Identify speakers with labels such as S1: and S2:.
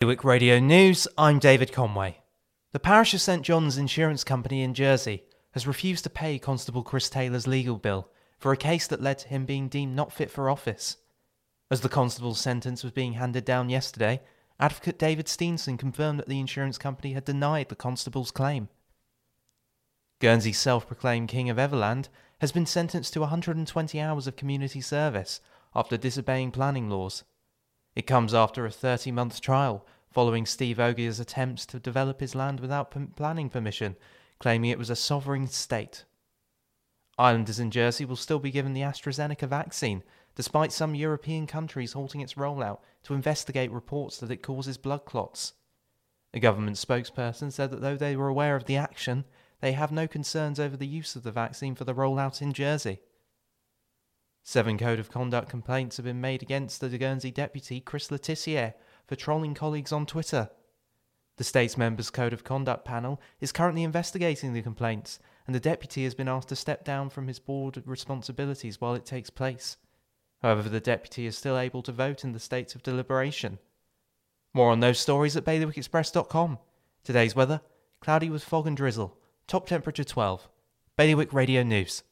S1: Bailiwick Radio News, I'm David Conway. The parish of St John's Insurance Company in Jersey has refused to pay Constable Chris Taylor's legal bill for a case that led to him being deemed not fit for office. As the constable's sentence was being handed down yesterday, Advocate David Steenson confirmed that the insurance company had denied the constable's claim. Guernsey's self proclaimed King of Everland has been sentenced to 120 hours of community service after disobeying planning laws. It comes after a 30 month trial following Steve Ogier's attempts to develop his land without planning permission, claiming it was a sovereign state. Islanders in Jersey will still be given the AstraZeneca vaccine, despite some European countries halting its rollout to investigate reports that it causes blood clots. A government spokesperson said that though they were aware of the action, they have no concerns over the use of the vaccine for the rollout in Jersey. Seven code of conduct complaints have been made against the Guernsey deputy Chris Le Tissier for trolling colleagues on Twitter. The state's members' code of conduct panel is currently investigating the complaints, and the deputy has been asked to step down from his board responsibilities while it takes place. However, the deputy is still able to vote in the states of deliberation. More on those stories at bailiwickexpress.com. Today's weather cloudy with fog and drizzle, top temperature 12. Bailiwick Radio News.